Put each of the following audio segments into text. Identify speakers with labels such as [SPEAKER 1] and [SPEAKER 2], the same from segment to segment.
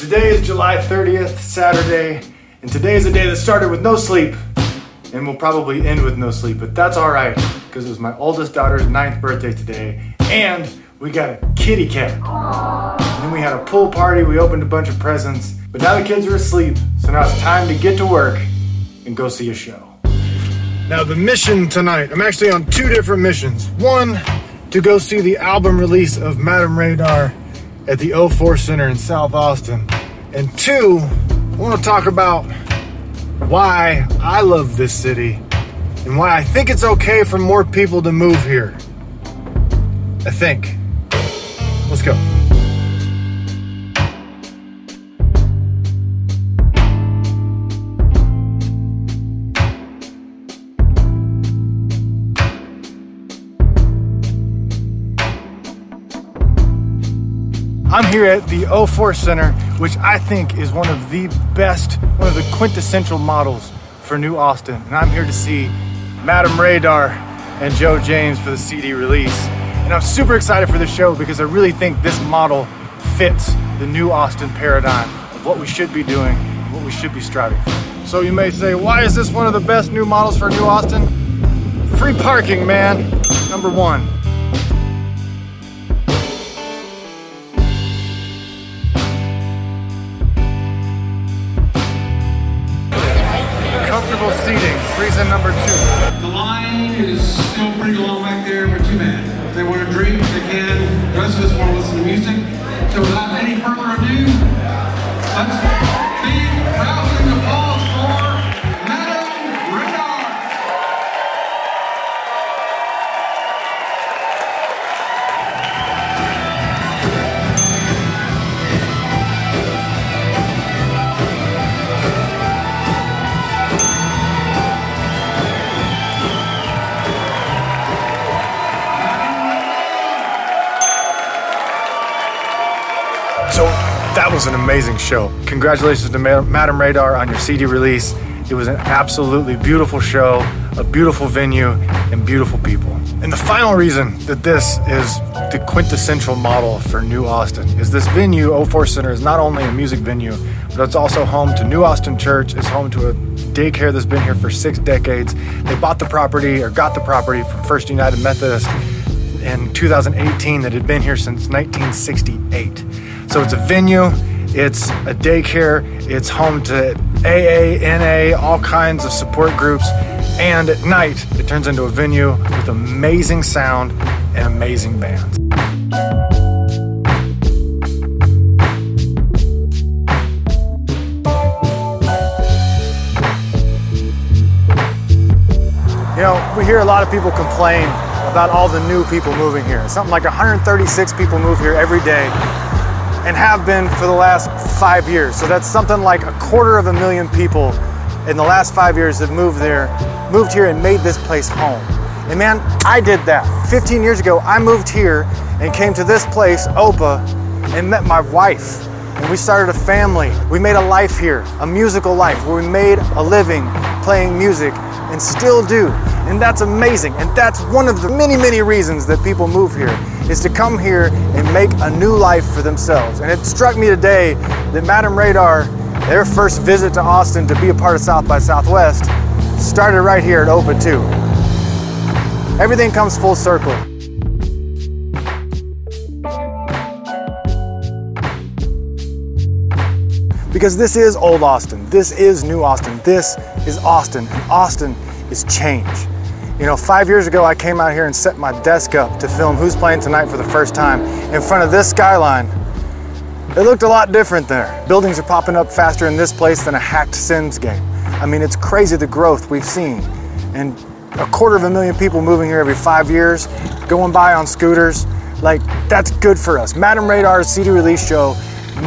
[SPEAKER 1] today is July 30th, Saturday, and today is a day that started with no sleep and will probably end with no sleep, but that's all right because it was my oldest daughter's ninth birthday today, and we got a kitty cat. And then we had a pool party, we opened a bunch of presents, but now the kids are asleep, so now it's time to get to work and go see a show. Now, the mission tonight, I'm actually on two different missions. One, to go see the album release of Madame Radar at the O4 Center in South Austin. And two, I want to talk about why I love this city and why I think it's okay for more people to move here. I think. Let's go. I'm here at the O4 Center, which I think is one of the best, one of the quintessential models for New Austin. And I'm here to see Madam Radar and Joe James for the CD release. And I'm super excited for the show because I really think this model fits the New Austin paradigm of what we should be doing and what we should be striving for. So you may say, why is this one of the best new models for New Austin? Free parking, man. Number one. Comfortable seating, reason number two.
[SPEAKER 2] The line is still pretty long back So
[SPEAKER 1] that was an amazing show. Congratulations to Ma- Madame Radar on your CD release. It was an absolutely beautiful show, a beautiful venue, and beautiful people. And the final reason that this is the quintessential model for New Austin is this venue, O4 Center, is not only a music venue, but it's also home to New Austin Church. It's home to a daycare that's been here for six decades. They bought the property or got the property from First United Methodist in 2018 that had been here since 1968. So it's a venue, it's a daycare, it's home to AA, NA, all kinds of support groups, and at night it turns into a venue with amazing sound and amazing bands. You know, we hear a lot of people complain about all the new people moving here. Something like 136 people move here every day and have been for the last five years. So that's something like a quarter of a million people in the last five years have moved there, moved here and made this place home. And man, I did that. 15 years ago, I moved here and came to this place, Opa, and met my wife. And we started a family. We made a life here, a musical life, where we made a living playing music and still do. And that's amazing. And that's one of the many, many reasons that people move here is to come here and make a new life for themselves. And it struck me today that Madame Radar, their first visit to Austin to be a part of South by Southwest, started right here at Opa 2. Everything comes full circle. Because this is old Austin. This is new Austin. This is Austin. And Austin is change. You know, five years ago, I came out here and set my desk up to film Who's Playing Tonight for the first time in front of this skyline. It looked a lot different there. Buildings are popping up faster in this place than a hacked Sims game. I mean, it's crazy the growth we've seen. And a quarter of a million people moving here every five years, going by on scooters. Like, that's good for us. Madam Radar's CD release show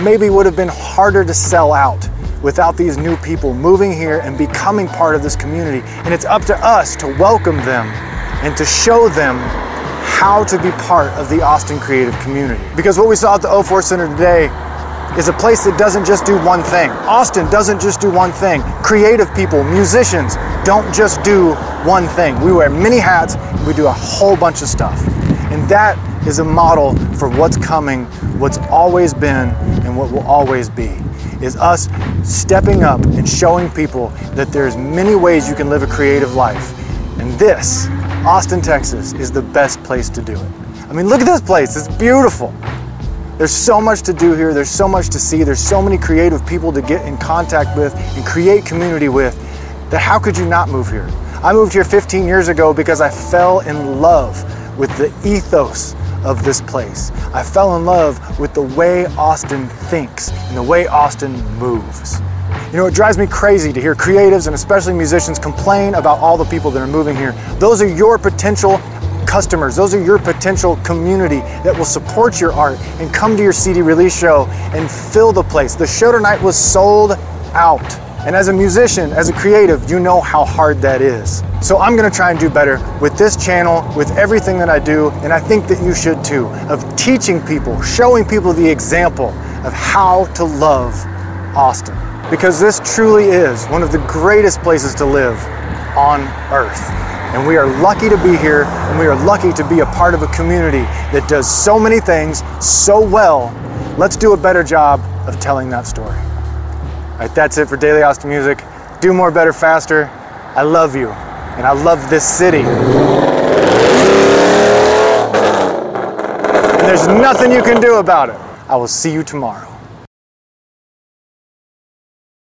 [SPEAKER 1] maybe would have been harder to sell out without these new people moving here and becoming part of this community. And it's up to us to welcome them and to show them how to be part of the Austin creative community. Because what we saw at the O4 Center today is a place that doesn't just do one thing. Austin doesn't just do one thing. Creative people, musicians, don't just do one thing. We wear many hats, we do a whole bunch of stuff. And that is a model for what's coming, what's always been, and what will always be. Is us stepping up and showing people that there's many ways you can live a creative life. And this, Austin, Texas, is the best place to do it. I mean, look at this place, it's beautiful. There's so much to do here, there's so much to see, there's so many creative people to get in contact with and create community with that how could you not move here? I moved here 15 years ago because I fell in love with the ethos of this place. I fell in love with the way Austin thinks and the way Austin moves. You know, it drives me crazy to hear creatives and especially musicians complain about all the people that are moving here. Those are your potential customers. Those are your potential community that will support your art and come to your CD release show and fill the place. The show tonight was sold out. And as a musician, as a creative, you know how hard that is. So I'm gonna try and do better with this channel, with everything that I do, and I think that you should too, of teaching people, showing people the example of how to love Austin. Because this truly is one of the greatest places to live on earth. And we are lucky to be here, and we are lucky to be a part of a community that does so many things so well. Let's do a better job of telling that story. All right, that's it for Daily Austin Music. Do more, better, faster. I love you, and I love this city. And there's nothing you can do about it. I will see you tomorrow.